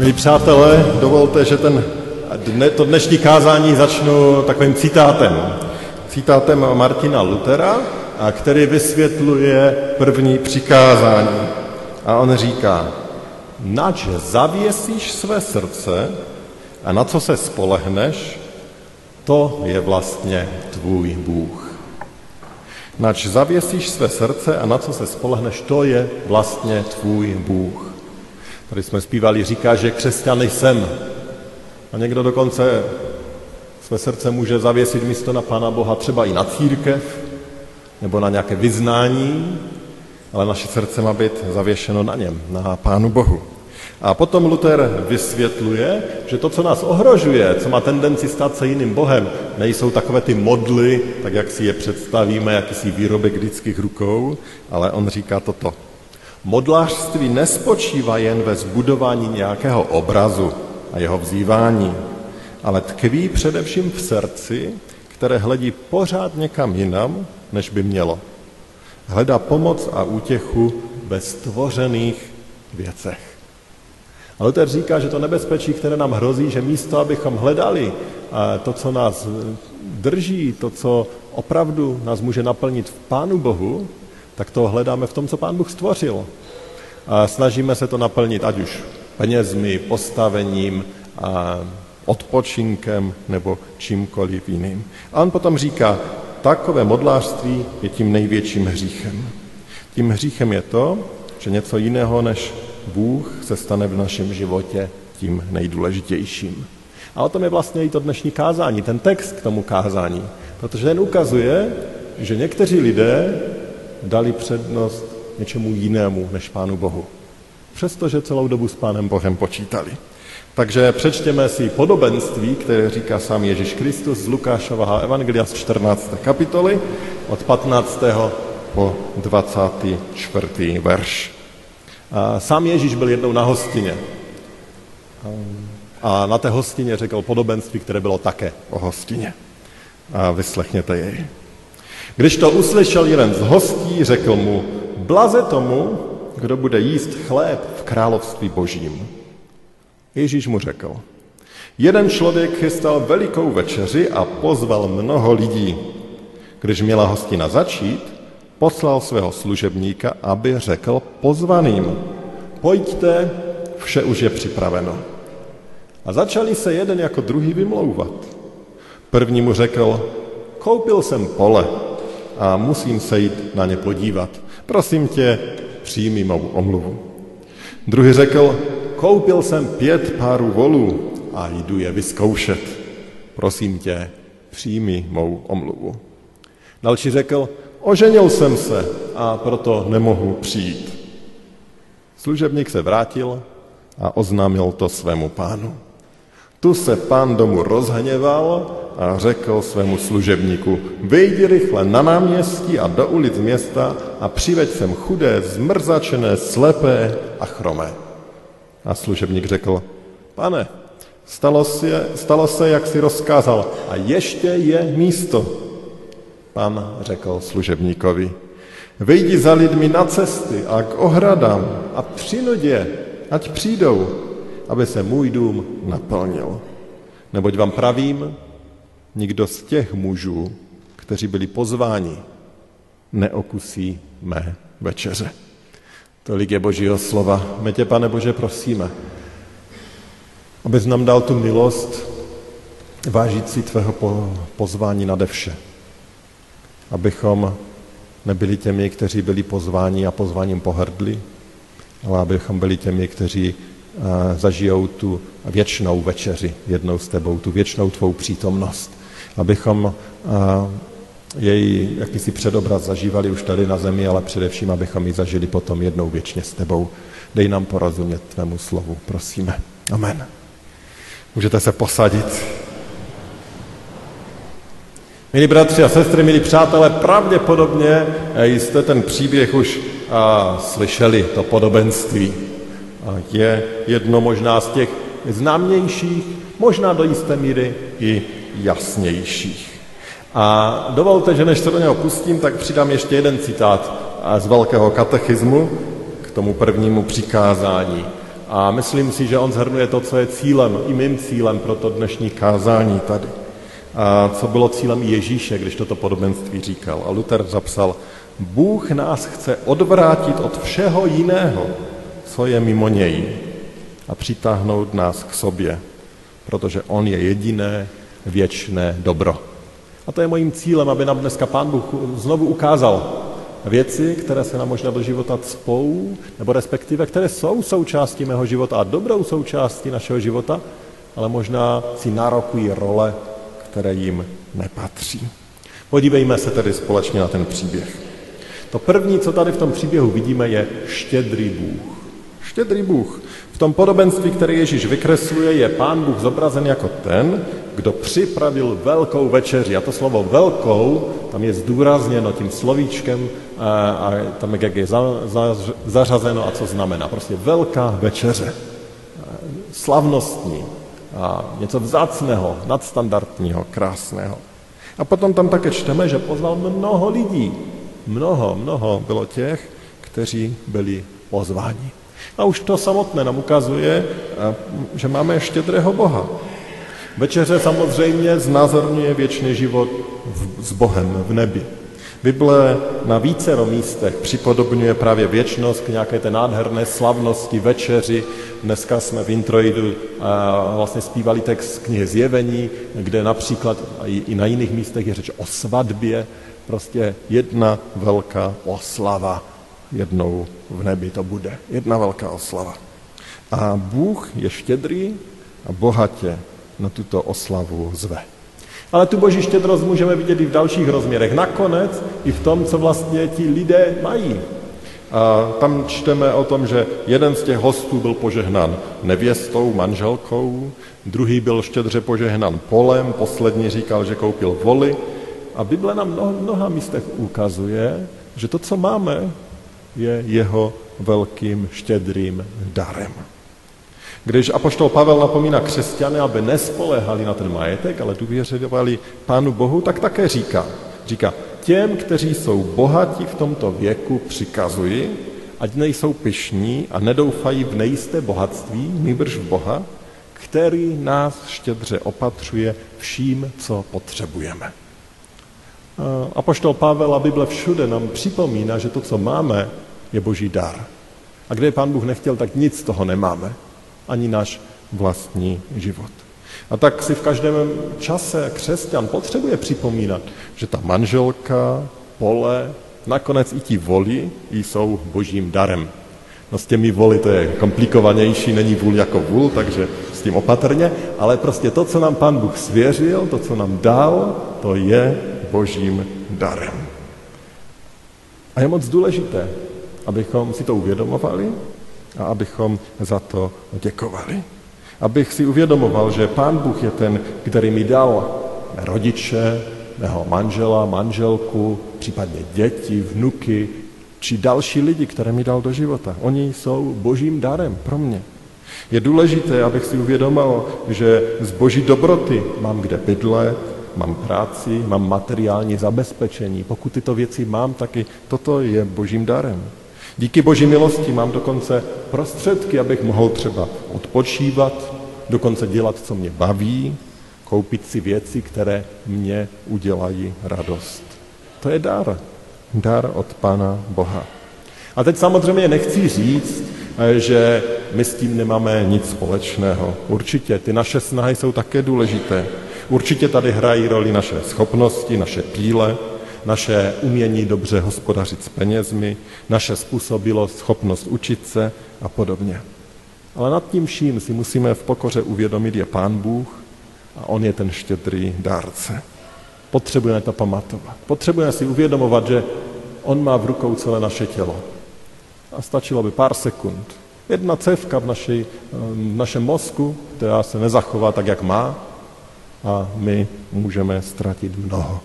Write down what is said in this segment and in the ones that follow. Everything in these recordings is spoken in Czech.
Milí přátelé, dovolte, že ten, dne, to dnešní kázání začnu takovým citátem. Citátem Martina Lutera, a který vysvětluje první přikázání. A on říká, nač zavěsíš své srdce a na co se spolehneš, to je vlastně tvůj Bůh. Nač zavěsíš své srdce a na co se spolehneš, to je vlastně tvůj Bůh. Tady jsme zpívali, říká, že křesťan jsem. A někdo dokonce své srdce může zavěsit místo na Pána Boha třeba i na církev, nebo na nějaké vyznání, ale naše srdce má být zavěšeno na něm, na Pánu Bohu. A potom Luther vysvětluje, že to, co nás ohrožuje, co má tendenci stát se jiným Bohem, nejsou takové ty modly, tak jak si je představíme, jakýsi výrobek lidských rukou, ale on říká toto. Modlářství nespočívá jen ve zbudování nějakého obrazu a jeho vzývání, ale tkví především v srdci, které hledí pořád někam jinam, než by mělo. Hledá pomoc a útěchu ve stvořených věcech. A Luther říká, že to nebezpečí, které nám hrozí, že místo, abychom hledali to, co nás drží, to, co opravdu nás může naplnit v Pánu Bohu, tak to hledáme v tom, co Pán Bůh stvořil. A snažíme se to naplnit ať už penězmi, postavením, a odpočinkem nebo čímkoliv jiným. A on potom říká, takové modlářství je tím největším hříchem. Tím hříchem je to, že něco jiného než Bůh se stane v našem životě tím nejdůležitějším. A o tom je vlastně i to dnešní kázání, ten text k tomu kázání. Protože ten ukazuje, že někteří lidé dali přednost něčemu jinému než Pánu Bohu. Přestože celou dobu s Pánem Bohem počítali. Takže přečtěme si podobenství, které říká sám Ježíš Kristus z Lukášova Evangelia z 14. kapitoly od 15. po 24. verš. Sám Ježíš byl jednou na hostině. A na té hostině řekl podobenství, které bylo také o hostině. A vyslechněte jej. Když to uslyšel jeden z hostí, řekl mu, blaze tomu, kdo bude jíst chléb v království božím. Ježíš mu řekl, jeden člověk chystal velikou večeři a pozval mnoho lidí. Když měla hostina začít, poslal svého služebníka, aby řekl pozvaným, pojďte, vše už je připraveno. A začali se jeden jako druhý vymlouvat. První mu řekl, koupil jsem pole, a musím se jít na ně podívat. Prosím tě, přijmi mou omluvu. Druhý řekl, koupil jsem pět párů volů a jdu je vyzkoušet. Prosím tě, přijmi mou omluvu. Další řekl, oženil jsem se a proto nemohu přijít. Služebník se vrátil a oznámil to svému pánu. Tu se pán domu rozhněval a řekl svému služebníku, vejdi rychle na náměstí a do ulic města a přiveď sem chudé, zmrzačené, slepé a chromé. A služebník řekl, pane, stalo se, stalo se, jak si rozkázal, a ještě je místo. Pan řekl služebníkovi, vejdi za lidmi na cesty a k ohradám a přinudě, ať přijdou, aby se můj dům naplnil. Neboť vám pravím, nikdo z těch mužů, kteří byli pozváni, neokusí mé večeře. Tolik je Božího slova. My tě, pane Bože, prosíme, abys nám dal tu milost vážit si tvého pozvání nade vše. Abychom nebyli těmi, kteří byli pozváni a pozváním pohrdli, ale abychom byli těmi, kteří zažijou tu věčnou večeři jednou s tebou, tu věčnou tvou přítomnost. Abychom její jakýsi předobraz zažívali už tady na zemi, ale především, abychom ji zažili potom jednou věčně s tebou. Dej nám porozumět tvému slovu, prosíme. Amen. Můžete se posadit. Milí bratři a sestry, milí přátelé, pravděpodobně jste ten příběh už a, slyšeli, to podobenství. A je jedno možná z těch známějších, možná do jisté míry i jasnějších. A dovolte, že než se do něho pustím, tak přidám ještě jeden citát z Velkého katechismu k tomu prvnímu přikázání. A myslím si, že on zhrnuje to, co je cílem, i mým cílem pro to dnešní kázání tady. A co bylo cílem Ježíše, když toto podobenství říkal. A Luther zapsal, Bůh nás chce odvrátit od všeho jiného, co je mimo něj a přitáhnout nás k sobě, protože On je jediné věčné dobro. A to je mojím cílem, aby nám dneska Pán Bůh znovu ukázal věci, které se nám možná do života cpou, nebo respektive, které jsou součástí mého života a dobrou součástí našeho života, ale možná si nárokují role, které jim nepatří. Podívejme se tedy společně na ten příběh. To první, co tady v tom příběhu vidíme, je štědrý Bůh. Štědrý Bůh. V tom podobenství, které Ježíš vykresluje, je pán Bůh zobrazen jako ten, kdo připravil velkou večeři. A to slovo velkou, tam je zdůrazněno tím slovíčkem a, a tam jak je za, za, zařazeno a co znamená. Prostě velká večeře. Slavnostní. A něco vzácného, nadstandardního, krásného. A potom tam také čteme, že pozval mnoho lidí. Mnoho, mnoho bylo těch, kteří byli pozváni. A už to samotné nám ukazuje, že máme štědrého Boha. Večeře samozřejmě znázorňuje věčný život s Bohem v nebi. Bible na vícero místech připodobňuje právě věčnost k nějaké té nádherné slavnosti večeři. Dneska jsme v introidu vlastně zpívali text knihy Zjevení, kde například i na jiných místech je řeč o svatbě, prostě jedna velká oslava jednou v nebi to bude. Jedna velká oslava. A Bůh je štědrý a bohatě na tuto oslavu zve. Ale tu boží štědrost můžeme vidět i v dalších rozměrech. Nakonec i v tom, co vlastně ti lidé mají. A tam čteme o tom, že jeden z těch hostů byl požehnán nevěstou, manželkou, druhý byl štědře požehnán polem, poslední říkal, že koupil voli. A Bible nám mnoha, mnoha místech ukazuje, že to, co máme, je jeho velkým štědrým darem. Když apoštol Pavel napomíná křesťany, aby nespolehali na ten majetek, ale důvěřovali Pánu Bohu, tak také říká, říká, těm, kteří jsou bohatí v tomto věku, přikazuji, ať nejsou pyšní a nedoufají v nejisté bohatství, nýbrž v Boha, který nás štědře opatřuje vším, co potřebujeme. Apoštol Pavel a Bible všude nám připomíná, že to, co máme, je boží dar. A kde pán Bůh nechtěl, tak nic z toho nemáme. Ani náš vlastní život. A tak si v každém čase křesťan potřebuje připomínat, že ta manželka, pole, nakonec i ti voli jsou božím darem. No s těmi voli to je komplikovanější, není vůl jako vůl, takže s tím opatrně, ale prostě to, co nám Pán Bůh svěřil, to, co nám dal, to je božím darem. A je moc důležité, abychom si to uvědomovali a abychom za to děkovali. Abych si uvědomoval, že Pán Bůh je ten, který mi dal rodiče, mého manžela, manželku, případně děti, vnuky, či další lidi, které mi dal do života. Oni jsou božím darem pro mě. Je důležité, abych si uvědomil, že z boží dobroty mám kde bydlet, mám práci, mám materiální zabezpečení. Pokud tyto věci mám, taky toto je božím darem. Díky boží milosti mám dokonce prostředky, abych mohl třeba odpočívat, dokonce dělat, co mě baví, koupit si věci, které mě udělají radost. To je dar. Dar od Pana Boha. A teď samozřejmě nechci říct, že my s tím nemáme nic společného. Určitě, ty naše snahy jsou také důležité. Určitě tady hrají roli naše schopnosti, naše píle, naše umění dobře hospodařit s penězmi, naše způsobilost, schopnost učit se a podobně. Ale nad tím vším si musíme v pokoře uvědomit, je Pán Bůh a On je ten štědrý dárce. Potřebujeme to pamatovat. Potřebujeme si uvědomovat, že On má v rukou celé naše tělo. A stačilo by pár sekund, Jedna cévka v, naši, v našem mozku, která se nezachová tak, jak má a my můžeme ztratit mnoho.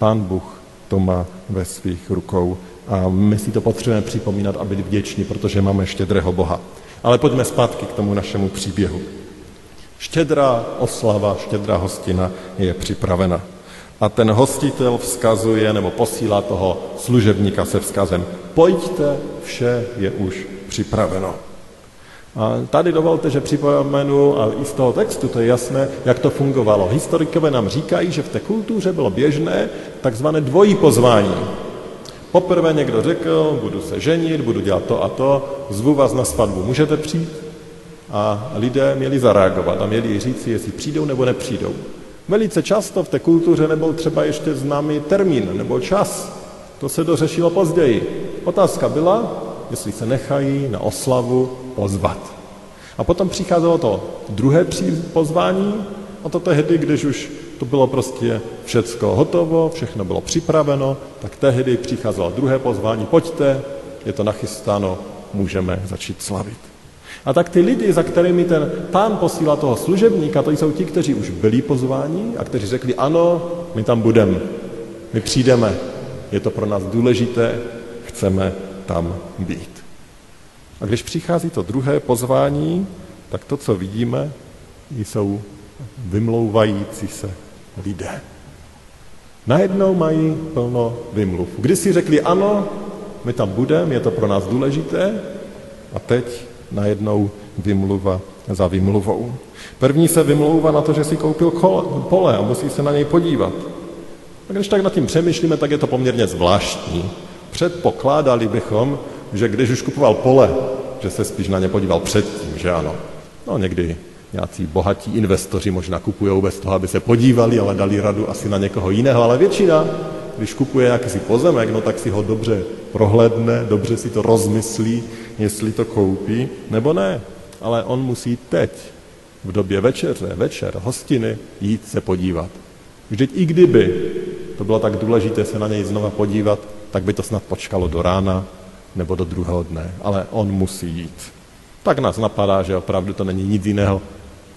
Pán Bůh to má ve svých rukou a my si to potřebujeme připomínat a být vděční, protože máme štědrého Boha. Ale pojďme zpátky k tomu našemu příběhu. Štědrá oslava, štědrá hostina je připravena. A ten hostitel vzkazuje nebo posílá toho služebníka se vzkazem pojďte, vše je už připraveno. A tady dovolte, že připomenu, a i z toho textu to je jasné, jak to fungovalo. Historikové nám říkají, že v té kultuře bylo běžné takzvané dvojí pozvání. Poprvé někdo řekl, budu se ženit, budu dělat to a to, zvu vás na svatbu, můžete přijít? A lidé měli zareagovat a měli říct jestli přijdou nebo nepřijdou. Velice často v té kultuře nebyl třeba ještě známý termín nebo čas. To se dořešilo později. Otázka byla, jestli se nechají na oslavu pozvat. A potom přicházelo to druhé pozvání, a to tehdy, když už to bylo prostě všecko hotovo, všechno bylo připraveno, tak tehdy přicházelo druhé pozvání, pojďte, je to nachystáno, můžeme začít slavit. A tak ty lidi, za kterými ten pán posílá toho služebníka, to jsou ti, kteří už byli pozváni a kteří řekli, ano, my tam budeme, my přijdeme, je to pro nás důležité, chceme tam být. A když přichází to druhé pozvání, tak to, co vidíme, jsou vymlouvající se lidé. Najednou mají plno vymluv. Když si řekli ano, my tam budeme, je to pro nás důležité, a teď najednou vymluva za vymluvou. První se vymlouvá na to, že si koupil pole a musí se na něj podívat. A když tak nad tím přemýšlíme, tak je to poměrně zvláštní. Předpokládali bychom, že když už kupoval pole, že se spíš na ně podíval předtím, že ano. No někdy nějací bohatí investoři možná kupují bez toho, aby se podívali, ale dali radu asi na někoho jiného, ale většina, když kupuje jakýsi pozemek, no tak si ho dobře prohledne, dobře si to rozmyslí, jestli to koupí, nebo ne. Ale on musí teď, v době večeře, večer, hostiny, jít se podívat. Vždyť i kdyby to bylo tak důležité se na něj znova podívat, tak by to snad počkalo do rána nebo do druhého dne, ale on musí jít. Tak nás napadá, že opravdu to není nic jiného,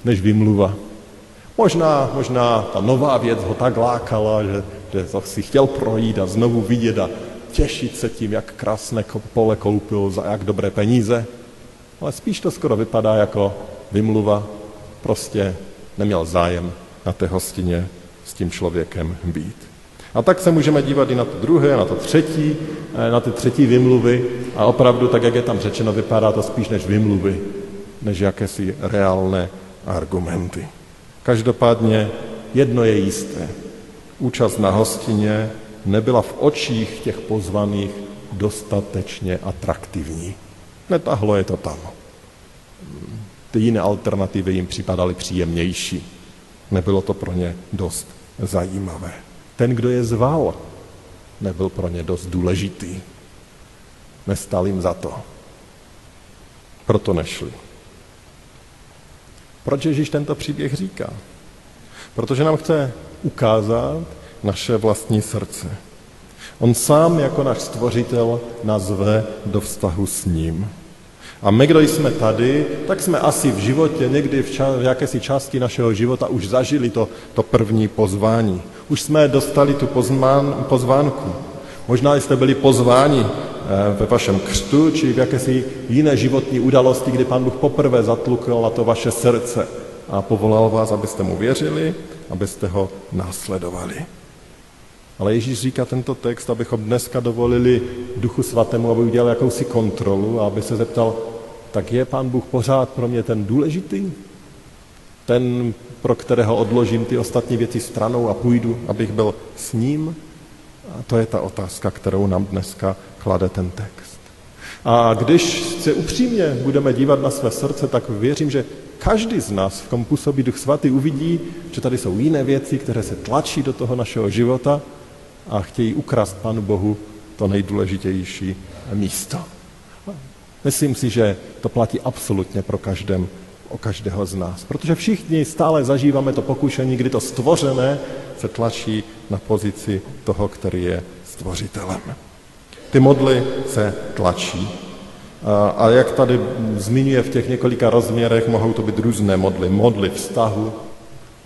než vymluva. Možná, možná ta nová věc ho tak lákala, že, že to si chtěl projít a znovu vidět a těšit se tím, jak krásné pole koupil za jak dobré peníze. Ale spíš to skoro vypadá jako vymluva. Prostě neměl zájem na té hostině s tím člověkem být. A tak se můžeme dívat i na to druhé, na to třetí, eh, na ty třetí vymluvy a opravdu, tak jak je tam řečeno, vypadá to spíš než vymluvy, než jakési reálné argumenty. Každopádně jedno je jisté. Účast na hostině nebyla v očích těch pozvaných dostatečně atraktivní. Netahlo je to tam. Ty jiné alternativy jim připadaly příjemnější. Nebylo to pro ně dost zajímavé. Ten, kdo je zval, nebyl pro ně dost důležitý. Nestal jim za to. Proto nešli. Proč Ježíš tento příběh říká? Protože nám chce ukázat naše vlastní srdce. On sám jako náš stvořitel nazve do vztahu s ním. A my, kdo jsme tady, tak jsme asi v životě, někdy v, ča- v jakési části našeho života už zažili to, to první pozvání. Už jsme dostali tu pozván, pozvánku. Možná jste byli pozváni eh, ve vašem křtu, či v jakési jiné životní události, kdy Pán Bůh poprvé zatlukl na to vaše srdce a povolal vás, abyste mu věřili, abyste ho následovali. Ale Ježíš říká tento text, abychom dneska dovolili Duchu Svatému, aby udělal jakousi kontrolu a aby se zeptal, tak je Pán Bůh pořád pro mě ten důležitý? Ten, pro kterého odložím ty ostatní věci stranou a půjdu, abych byl s ním? A to je ta otázka, kterou nám dneska klade ten text. A když se upřímně budeme dívat na své srdce, tak věřím, že každý z nás, v kom působí Duch Svatý, uvidí, že tady jsou jiné věci, které se tlačí do toho našeho života a chtějí ukrást Panu Bohu to nejdůležitější místo. Myslím si, že to platí absolutně pro každém, o každého z nás. Protože všichni stále zažíváme to pokušení, kdy to stvořené se tlačí na pozici toho, který je stvořitelem. Ty modly se tlačí. A jak tady zmiňuje v těch několika rozměrech, mohou to být různé modly. Modly vztahu,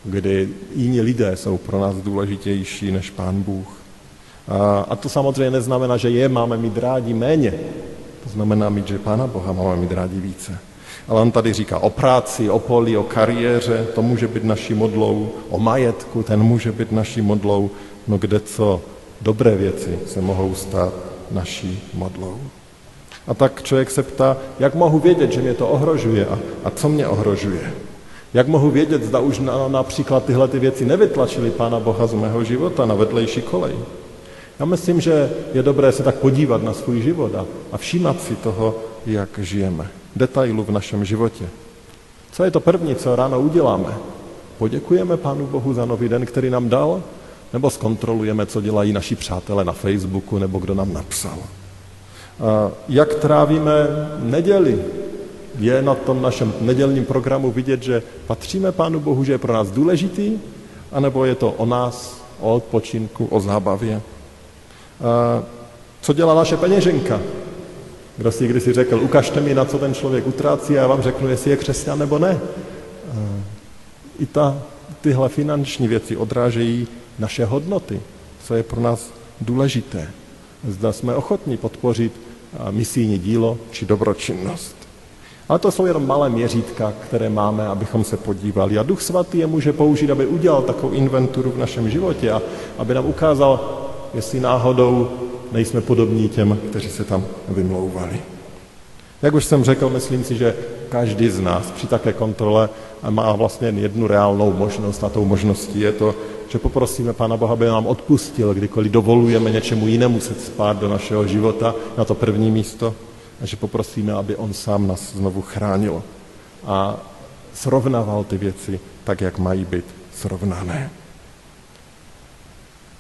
kdy jiní lidé jsou pro nás důležitější než Pán Bůh. A to samozřejmě neznamená, že je máme mít rádi méně. To znamená mít, že Pána Boha máme mít rádi více. Ale on tady říká o práci, o poli, o kariéře, to může být naší modlou, o majetku, ten může být naší modlou, no kde co dobré věci se mohou stát naší modlou. A tak člověk se ptá, jak mohu vědět, že mě to ohrožuje a, a co mě ohrožuje. Jak mohu vědět, zda už na, například tyhle ty věci nevytlačily Pána Boha z mého života na vedlejší kolej. Já myslím, že je dobré se tak podívat na svůj život a, a všímat si toho, jak žijeme. Detailu v našem životě. Co je to první, co ráno uděláme? Poděkujeme Pánu Bohu za nový den, který nám dal, nebo zkontrolujeme, co dělají naši přátelé na Facebooku, nebo kdo nám napsal. A jak trávíme neděli? Je na tom našem nedělním programu vidět, že patříme Pánu Bohu, že je pro nás důležitý, anebo je to o nás, o odpočinku, o zábavě? Co dělá naše peněženka? Kdo si kdysi řekl, ukažte mi, na co ten člověk utrácí a já vám řeknu, jestli je křesťan nebo ne. I ta, tyhle finanční věci odrážejí naše hodnoty, co je pro nás důležité. Zda jsme ochotní podpořit misijní dílo či dobročinnost. Ale to jsou jenom malé měřítka, které máme, abychom se podívali. A Duch Svatý je může použít, aby udělal takovou inventuru v našem životě a aby nám ukázal, jestli náhodou nejsme podobní těm, kteří se tam vymlouvali. Jak už jsem řekl, myslím si, že každý z nás při také kontrole má vlastně jednu reálnou možnost a tou možností je to, že poprosíme Pána Boha, aby nám odpustil, kdykoliv dovolujeme něčemu jinému se spát do našeho života na to první místo a že poprosíme, aby On sám nás znovu chránil a srovnával ty věci tak, jak mají být srovnané.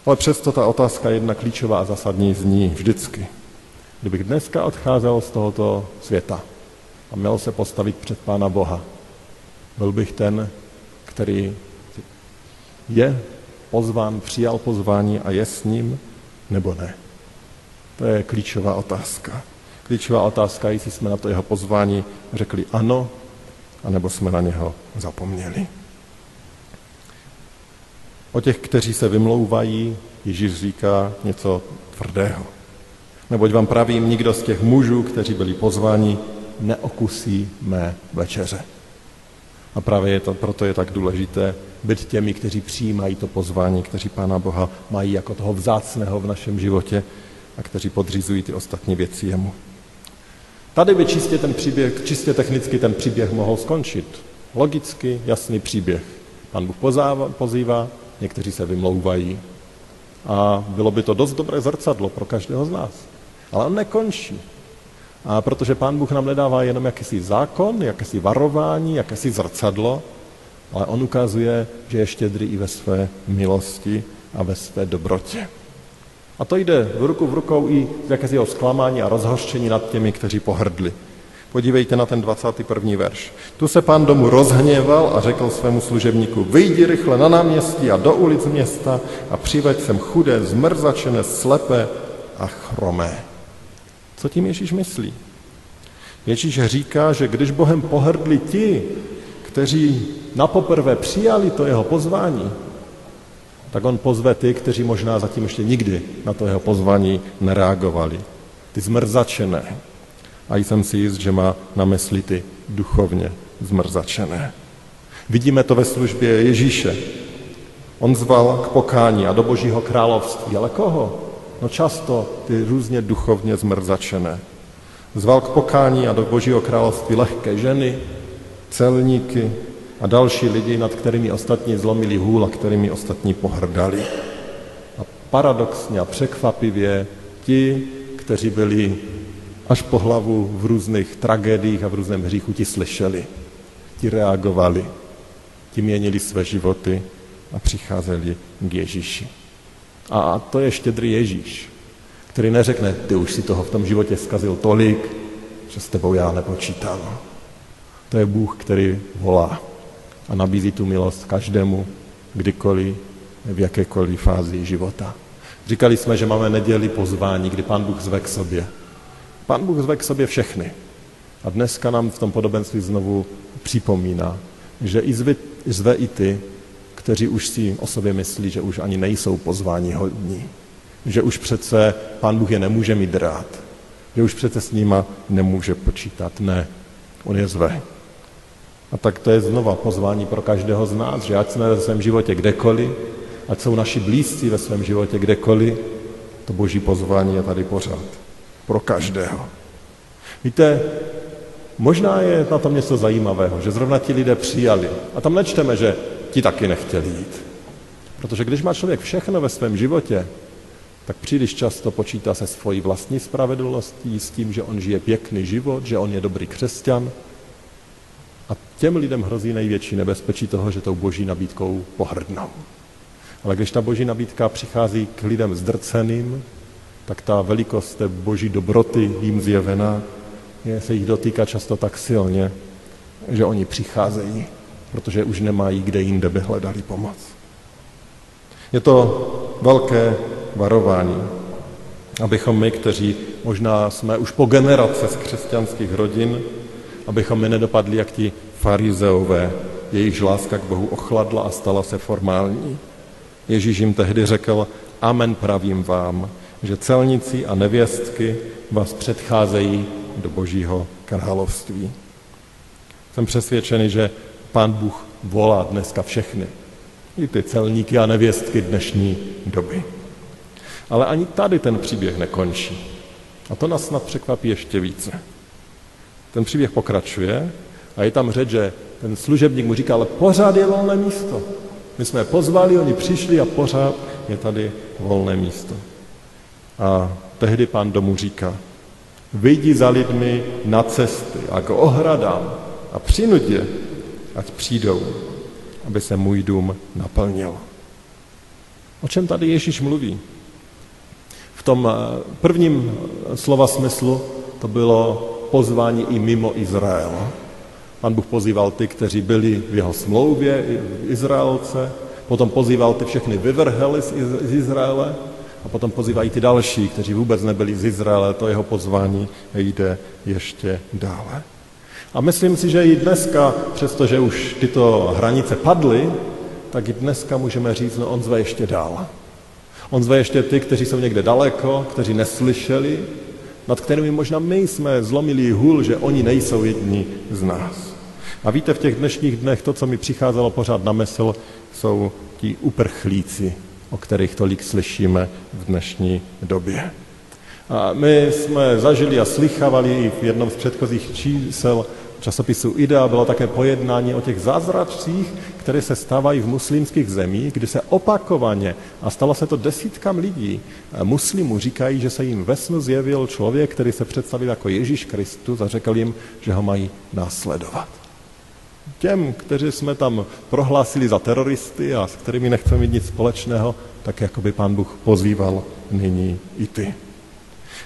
Ale přesto ta otázka jedna klíčová a zásadní zní vždycky. Kdybych dneska odcházel z tohoto světa a měl se postavit před Pána Boha, byl bych ten, který je pozván, přijal pozvání a je s ním, nebo ne? To je klíčová otázka. Klíčová otázka, jestli jsme na to jeho pozvání řekli ano, anebo jsme na něho zapomněli. O těch, kteří se vymlouvají, Ježíš říká něco tvrdého. Neboť vám pravím, nikdo z těch mužů, kteří byli pozváni, neokusí mé večeře. A právě je to, proto je tak důležité být těmi, kteří přijímají to pozvání, kteří Pána Boha mají jako toho vzácného v našem životě a kteří podřizují ty ostatní věci jemu. Tady by čistě ten příběh, čistě technicky ten příběh mohl skončit. Logicky, jasný příběh. Pan Bůh pozývá, někteří se vymlouvají. A bylo by to dost dobré zrcadlo pro každého z nás. Ale on nekončí. A protože Pán Bůh nám nedává jenom jakýsi zákon, jakési varování, jakési zrcadlo, ale on ukazuje, že je štědrý i ve své milosti a ve své dobrotě. A to jde v ruku v rukou i z jakésiho zklamání a rozhořčení nad těmi, kteří pohrdli. Podívejte na ten 21. verš. Tu se pán domu rozhněval a řekl svému služebníku, vyjdi rychle na náměstí a do ulic města a přiveď sem chudé, zmrzačené, slepé a chromé. Co tím Ježíš myslí? Ježíš říká, že když Bohem pohrdli ti, kteří napoprvé přijali to jeho pozvání, tak on pozve ty, kteří možná zatím ještě nikdy na to jeho pozvání nereagovali. Ty zmrzačené, a jsem si jist, že má na mysli ty duchovně zmrzačené. Vidíme to ve službě Ježíše. On zval k pokání a do božího království. Ale koho? No často ty různě duchovně zmrzačené. Zval k pokání a do božího království lehké ženy, celníky a další lidi, nad kterými ostatní zlomili hůl a kterými ostatní pohrdali. A paradoxně a překvapivě ti, kteří byli až po hlavu v různých tragédiích a v různém hříchu ti slyšeli, ti reagovali, ti měnili své životy a přicházeli k Ježíši. A to je štědrý Ježíš, který neřekne, ty už si toho v tom životě zkazil tolik, že s tebou já nepočítal. To je Bůh, který volá a nabízí tu milost každému, kdykoliv, v jakékoliv fázi života. Říkali jsme, že máme neděli pozvání, kdy Pán Bůh zve k sobě. Pán Bůh zve k sobě všechny. A dneska nám v tom podobenství znovu připomíná, že i zve, zve i ty, kteří už si o sobě myslí, že už ani nejsou pozváni hodní. Že už přece pán Bůh je nemůže mít rád. Že už přece s nima nemůže počítat. Ne, on je zve. A tak to je znova pozvání pro každého z nás, že ať jsme ve svém životě kdekoliv, ať jsou naši blízcí ve svém životě kdekoliv, to boží pozvání je tady pořád. Pro každého. Víte, možná je na tom něco zajímavého, že zrovna ti lidé přijali. A tam nečteme, že ti taky nechtěli jít. Protože když má člověk všechno ve svém životě, tak příliš často počítá se svojí vlastní spravedlností, s tím, že on žije pěkný život, že on je dobrý křesťan. A těm lidem hrozí největší nebezpečí toho, že tou boží nabídkou pohrdnou. Ale když ta boží nabídka přichází k lidem zdrceným, tak ta velikost té boží dobroty jim zjevená je, se jich dotýká často tak silně, že oni přicházejí, protože už nemají kde jinde by hledali pomoc. Je to velké varování, abychom my, kteří možná jsme už po generace z křesťanských rodin, abychom my nedopadli jak ti farizeové, jejichž láska k Bohu ochladla a stala se formální. Ježíš jim tehdy řekl, amen pravím vám, že celníci a nevěstky vás předcházejí do božího království. Jsem přesvědčený, že pán Bůh volá dneska všechny, i ty celníky a nevěstky dnešní doby. Ale ani tady ten příběh nekončí. A to nás snad překvapí ještě více. Ten příběh pokračuje a je tam řeč, že ten služebník mu říká, ale pořád je volné místo. My jsme je pozvali, oni přišli a pořád je tady volné místo. A tehdy pán domu říká, vyjdi za lidmi na cesty a k ohradám a přinuď je, ať přijdou, aby se můj dům naplnil. O čem tady Ježíš mluví? V tom eh, prvním slova smyslu to bylo pozvání i mimo Izrael. Pan Bůh pozýval ty, kteří byli v jeho smlouvě, Izraelce, potom pozýval ty všechny vyvrhely z Izraele a potom pozývají ty další, kteří vůbec nebyli z Izraele, to jeho pozvání jde ještě dále. A myslím si, že i dneska, přestože už tyto hranice padly, tak i dneska můžeme říct, no on zve ještě dál. On zve ještě ty, kteří jsou někde daleko, kteří neslyšeli, nad kterými možná my jsme zlomili hůl, že oni nejsou jedni z nás. A víte, v těch dnešních dnech to, co mi přicházelo pořád na mysl, jsou ti uprchlíci, o kterých tolik slyšíme v dnešní době. A my jsme zažili a slychávali v jednom z předchozích čísel časopisu IDEA bylo také pojednání o těch zázračcích, které se stávají v muslimských zemích, kdy se opakovaně, a stalo se to desítkám lidí, muslimů říkají, že se jim ve snu zjevil člověk, který se představil jako Ježíš Kristus a řekl jim, že ho mají následovat. Těm, kteří jsme tam prohlásili za teroristy a s kterými nechceme mít nic společného, tak jako by pán Bůh pozýval nyní i ty.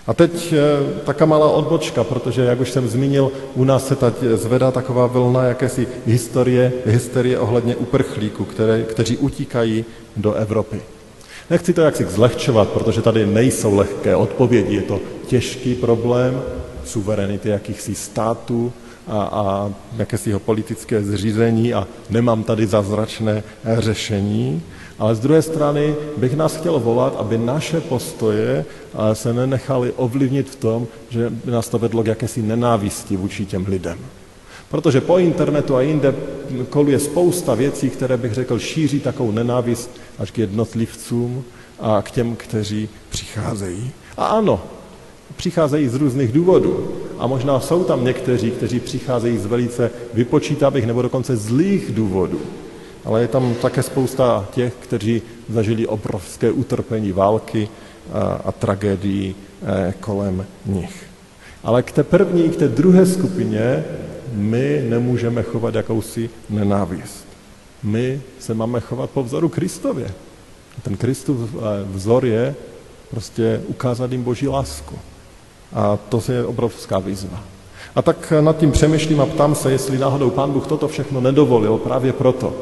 A teď eh, taká malá odbočka, protože, jak už jsem zmínil, u nás se teď zvedá taková vlna jakési historie, hysterie ohledně uprchlíků, které, kteří utíkají do Evropy. Nechci to jaksi zlehčovat, protože tady nejsou lehké odpovědi. Je to těžký problém suverenity jakýchsi států a, a jakésiho politické zřízení a nemám tady zázračné řešení. Ale z druhé strany bych nás chtěl volat, aby naše postoje se nenechaly ovlivnit v tom, že by nás to vedlo k jakési nenávisti vůči těm lidem. Protože po internetu a jinde koluje spousta věcí, které bych řekl šíří takovou nenávist až k jednotlivcům a k těm, kteří přicházejí. A ano, přicházejí z různých důvodů. A možná jsou tam někteří, kteří přicházejí z velice vypočítavých nebo dokonce zlých důvodů ale je tam také spousta těch, kteří zažili obrovské utrpení války a, a tragédií eh, kolem nich. Ale k té první, k té druhé skupině my nemůžeme chovat jakousi nenávist. My se máme chovat po vzoru Kristově. Ten Kristův eh, vzor je prostě ukázat jim Boží lásku. A to je obrovská výzva. A tak nad tím přemýšlím a ptám se, jestli náhodou Pán Bůh toto všechno nedovolil právě proto,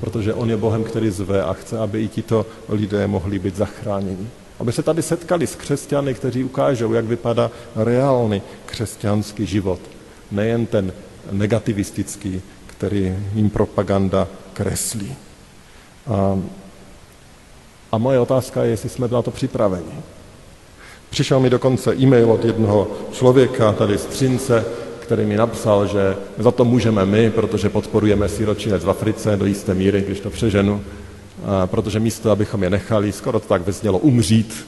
protože on je Bohem, který zve a chce, aby i tito lidé mohli být zachráněni. Aby se tady setkali s křesťany, kteří ukážou, jak vypadá reálný křesťanský život. nejen ten negativistický, který jim propaganda kreslí. A, a moje otázka je, jestli jsme na to připraveni. Přišel mi dokonce e-mail od jednoho člověka tady z Třince, který mi napsal, že za to můžeme my, protože podporujeme siročinec v Africe do jisté míry, když to přeženu, a protože místo, abychom je nechali, skoro to tak veznělo, umřít,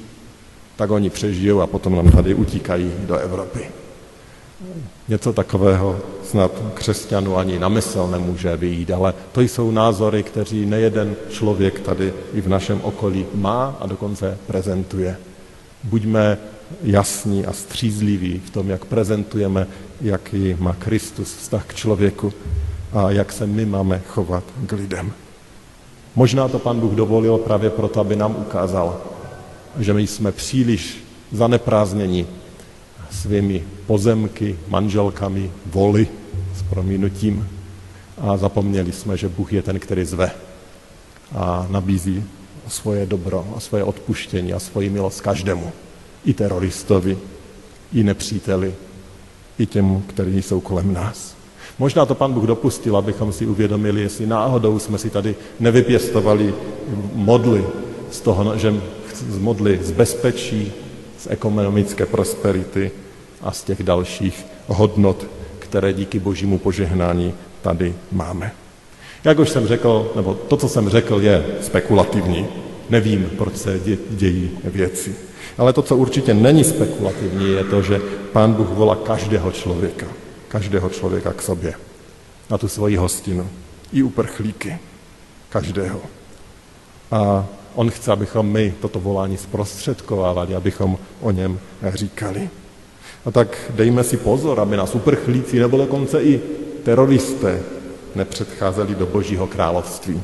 tak oni přežijou a potom nám tady utíkají do Evropy. Něco takového snad křesťanů ani na mysl nemůže vyjít, ale to jsou názory, kteří nejeden člověk tady i v našem okolí má a dokonce prezentuje. Buďme jasní a střízliví v tom, jak prezentujeme, jaký má Kristus vztah k člověku a jak se my máme chovat k lidem. Možná to pan Bůh dovolil právě proto, aby nám ukázal, že my jsme příliš zaneprázdněni svými pozemky, manželkami, voli s prominutím a zapomněli jsme, že Bůh je ten, který zve a nabízí svoje dobro a svoje odpuštění a svoji milost každému. I teroristovi, i nepříteli, i těm, kteří jsou kolem nás. Možná to pan Bůh dopustil, abychom si uvědomili, jestli náhodou jsme si tady nevypěstovali modly z toho, že z modly z bezpečí, z ekonomické prosperity a z těch dalších hodnot, které díky božímu požehnání tady máme. Jak už jsem řekl, nebo to, co jsem řekl, je spekulativní. Nevím, proč se dějí věci. Ale to, co určitě není spekulativní, je to, že Pán Bůh volá každého člověka, každého člověka k sobě, na tu svoji hostinu. I uprchlíky. Každého. A on chce, abychom my toto volání zprostředkovávali, abychom o něm říkali. A tak dejme si pozor, aby nás uprchlíci nebo dokonce i teroristé nepředcházeli do božího království.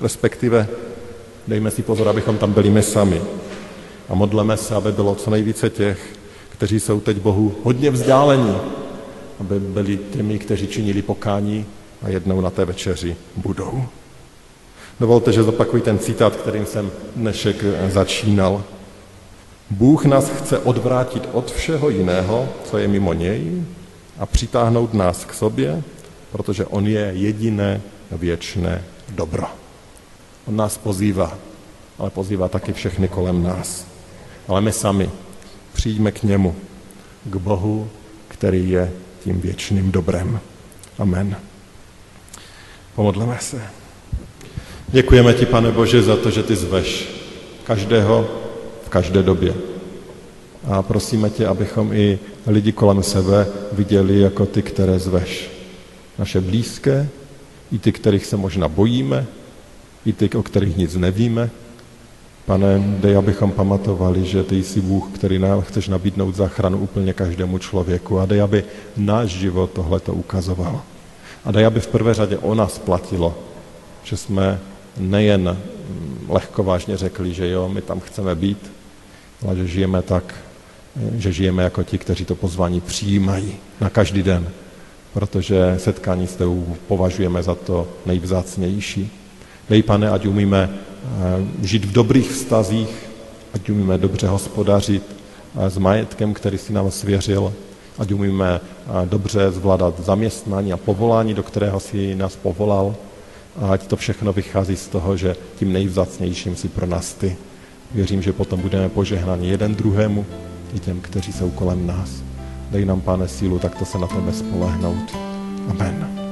Respektive dejme si pozor, abychom tam byli my sami. A modleme se, aby bylo co nejvíce těch, kteří jsou teď Bohu hodně vzdálení, aby byli těmi, kteří činili pokání a jednou na té večeři budou. Dovolte, že zopakuji ten citát, kterým jsem dnešek začínal. Bůh nás chce odvrátit od všeho jiného, co je mimo něj, a přitáhnout nás k sobě, protože On je jediné věčné dobro. On nás pozývá, ale pozývá taky všechny kolem nás. Ale my sami přijďme k němu, k Bohu, který je tím věčným dobrem. Amen. Pomodleme se. Děkujeme ti, pane Bože, za to, že ty zveš každého v každé době. A prosíme tě, abychom i lidi kolem sebe viděli jako ty, které zveš. Naše blízké, i ty, kterých se možná bojíme, i ty, o kterých nic nevíme, Pane, dej, abychom pamatovali, že ty jsi Bůh, který nám chceš nabídnout záchranu úplně každému člověku a dej, aby náš život tohle to ukazoval. A dej, aby v prvé řadě o nás platilo, že jsme nejen lehkovážně řekli, že jo, my tam chceme být, ale že žijeme tak, že žijeme jako ti, kteří to pozvání přijímají na každý den, protože setkání s tebou považujeme za to nejvzácnější. Dej, pane, ať umíme Eh, žít v dobrých vztazích, ať umíme dobře hospodařit eh, s majetkem, který si nám svěřil, ať umíme eh, dobře zvládat zaměstnání a povolání, do kterého si nás povolal, a ať to všechno vychází z toho, že tím nejvzácnějším si pro nás ty. Věřím, že potom budeme požehnáni jeden druhému i těm, kteří jsou kolem nás. Dej nám, pane, sílu takto se na tebe spolehnout. Amen.